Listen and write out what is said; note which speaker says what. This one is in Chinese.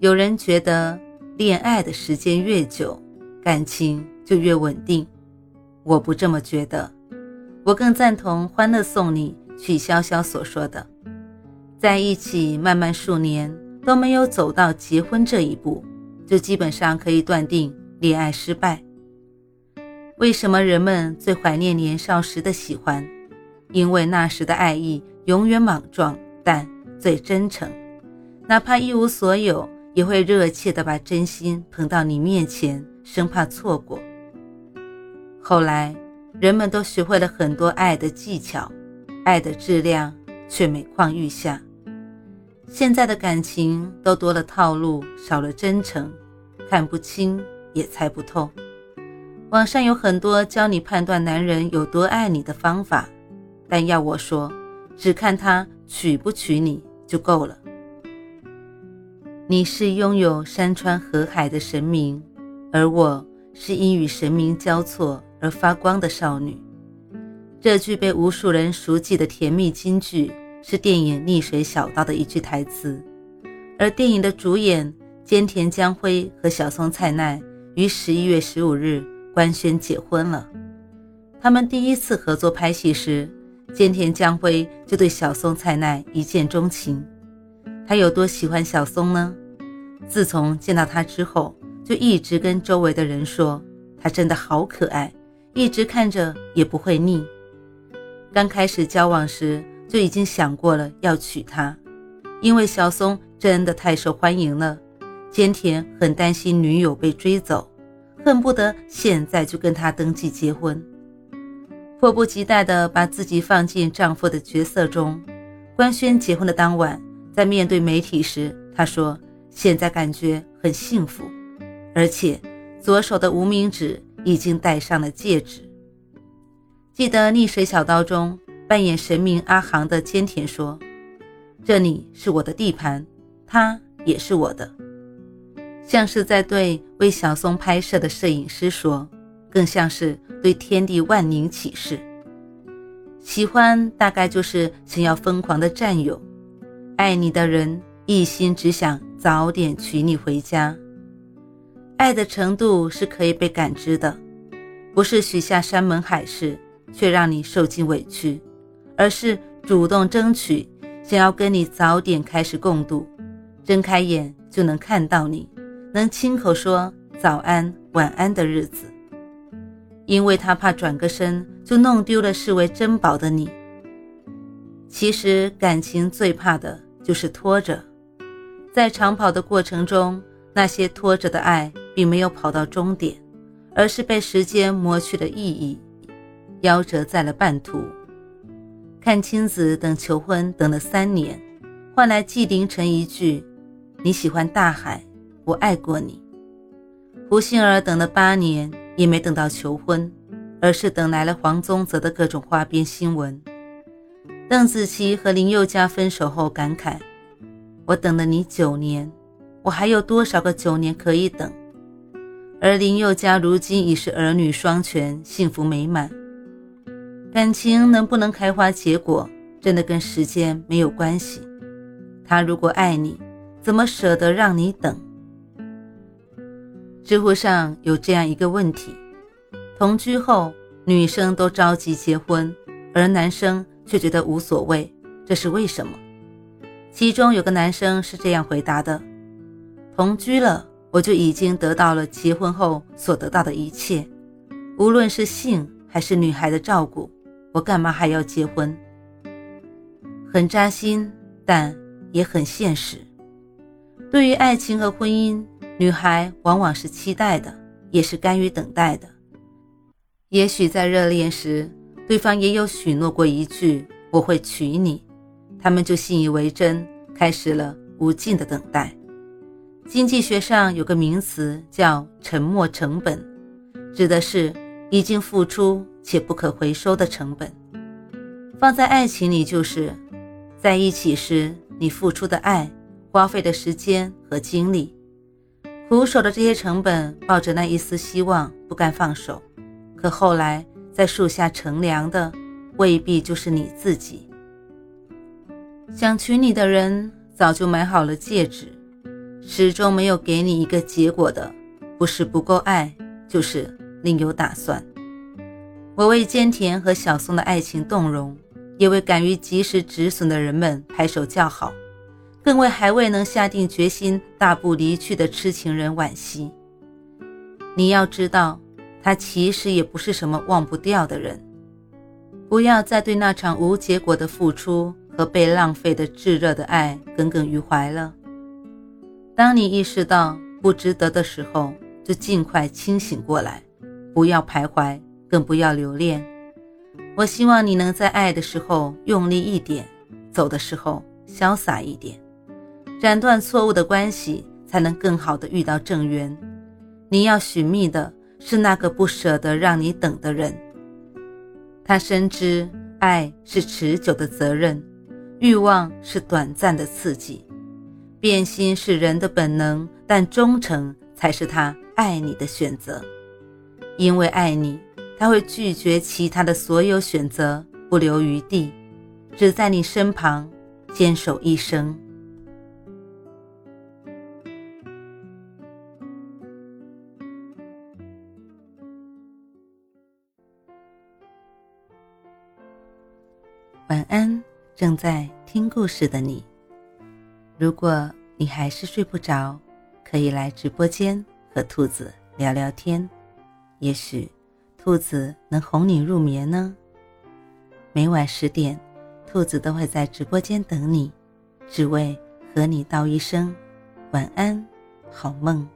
Speaker 1: 有人觉得恋爱的时间越久，感情就越稳定，我不这么觉得。我更赞同《欢乐颂》里曲筱绡所说的：“在一起慢慢数年都没有走到结婚这一步，就基本上可以断定恋爱失败。”为什么人们最怀念年少时的喜欢？因为那时的爱意永远莽撞，但最真诚，哪怕一无所有。也会热切地把真心捧到你面前，生怕错过。后来，人们都学会了很多爱的技巧，爱的质量却每况愈下。现在的感情都多了套路，少了真诚，看不清也猜不透。网上有很多教你判断男人有多爱你的方法，但要我说，只看他娶不娶你就够了。你是拥有山川河海的神明，而我是因与神明交错而发光的少女。这句被无数人熟记的甜蜜金句，是电影《逆水小刀》的一句台词。而电影的主演兼田将辉和小松菜奈于十一月十五日官宣结婚了。他们第一次合作拍戏时，兼田将辉就对小松菜奈一见钟情。他有多喜欢小松呢？自从见到他之后，就一直跟周围的人说，他真的好可爱，一直看着也不会腻。刚开始交往时就已经想过了要娶她，因为小松真的太受欢迎了。坚田很担心女友被追走，恨不得现在就跟他登记结婚，迫不及待地把自己放进丈夫的角色中。官宣结婚的当晚。在面对媒体时，他说：“现在感觉很幸福，而且左手的无名指已经戴上了戒指。”记得《逆水小刀》中扮演神明阿航的坚田说：“这里是我的地盘，他也是我的。”像是在对为小松拍摄的摄影师说，更像是对天地万灵启示。喜欢大概就是想要疯狂的占有。爱你的人一心只想早点娶你回家，爱的程度是可以被感知的，不是许下山盟海誓却让你受尽委屈，而是主动争取，想要跟你早点开始共度，睁开眼就能看到你，能亲口说早安晚安的日子，因为他怕转个身就弄丢了视为珍宝的你。其实感情最怕的。就是拖着，在长跑的过程中，那些拖着的爱并没有跑到终点，而是被时间磨去了意义，夭折在了半途。看青子等求婚等了三年，换来纪凌尘一句“你喜欢大海，我爱过你”。胡杏儿等了八年，也没等到求婚，而是等来了黄宗泽的各种花边新闻。邓紫棋和林宥嘉分手后感慨：“我等了你九年，我还有多少个九年可以等？”而林宥嘉如今已是儿女双全，幸福美满。感情能不能开花结果，真的跟时间没有关系。他如果爱你，怎么舍得让你等？知乎上有这样一个问题：同居后，女生都着急结婚，而男生。却觉得无所谓，这是为什么？其中有个男生是这样回答的：“同居了，我就已经得到了结婚后所得到的一切，无论是性还是女孩的照顾，我干嘛还要结婚？”很扎心，但也很现实。对于爱情和婚姻，女孩往往是期待的，也是甘于等待的。也许在热恋时。对方也有许诺过一句“我会娶你”，他们就信以为真，开始了无尽的等待。经济学上有个名词叫“沉没成本”，指的是已经付出且不可回收的成本。放在爱情里，就是在一起时你付出的爱、花费的时间和精力，苦守的这些成本，抱着那一丝希望不甘放手。可后来在树下乘凉的，未必就是你自己。想娶你的人早就买好了戒指。始终没有给你一个结果的，不是不够爱，就是另有打算。我为坚田和小松的爱情动容，也为敢于及时止损的人们拍手叫好，更为还未能下定决心大步离去的痴情人惋惜。你要知道，他其实也不是什么忘不掉的人。不要再对那场无结果的付出和被浪费的炙热的爱耿耿于怀了。当你意识到不值得的时候，就尽快清醒过来，不要徘徊，更不要留恋。我希望你能在爱的时候用力一点，走的时候潇洒一点，斩断错误的关系，才能更好的遇到正缘。你要寻觅的是那个不舍得让你等的人。他深知爱是持久的责任，欲望是短暂的刺激。变心是人的本能，但忠诚才是他爱你的选择。因为爱你，他会拒绝其他的所有选择，不留余地，只在你身旁坚守一生。晚安，正在听故事的你。如果你还是睡不着，可以来直播间和兔子聊聊天，也许兔子能哄你入眠呢。每晚十点，兔子都会在直播间等你，只为和你道一声晚安，好梦。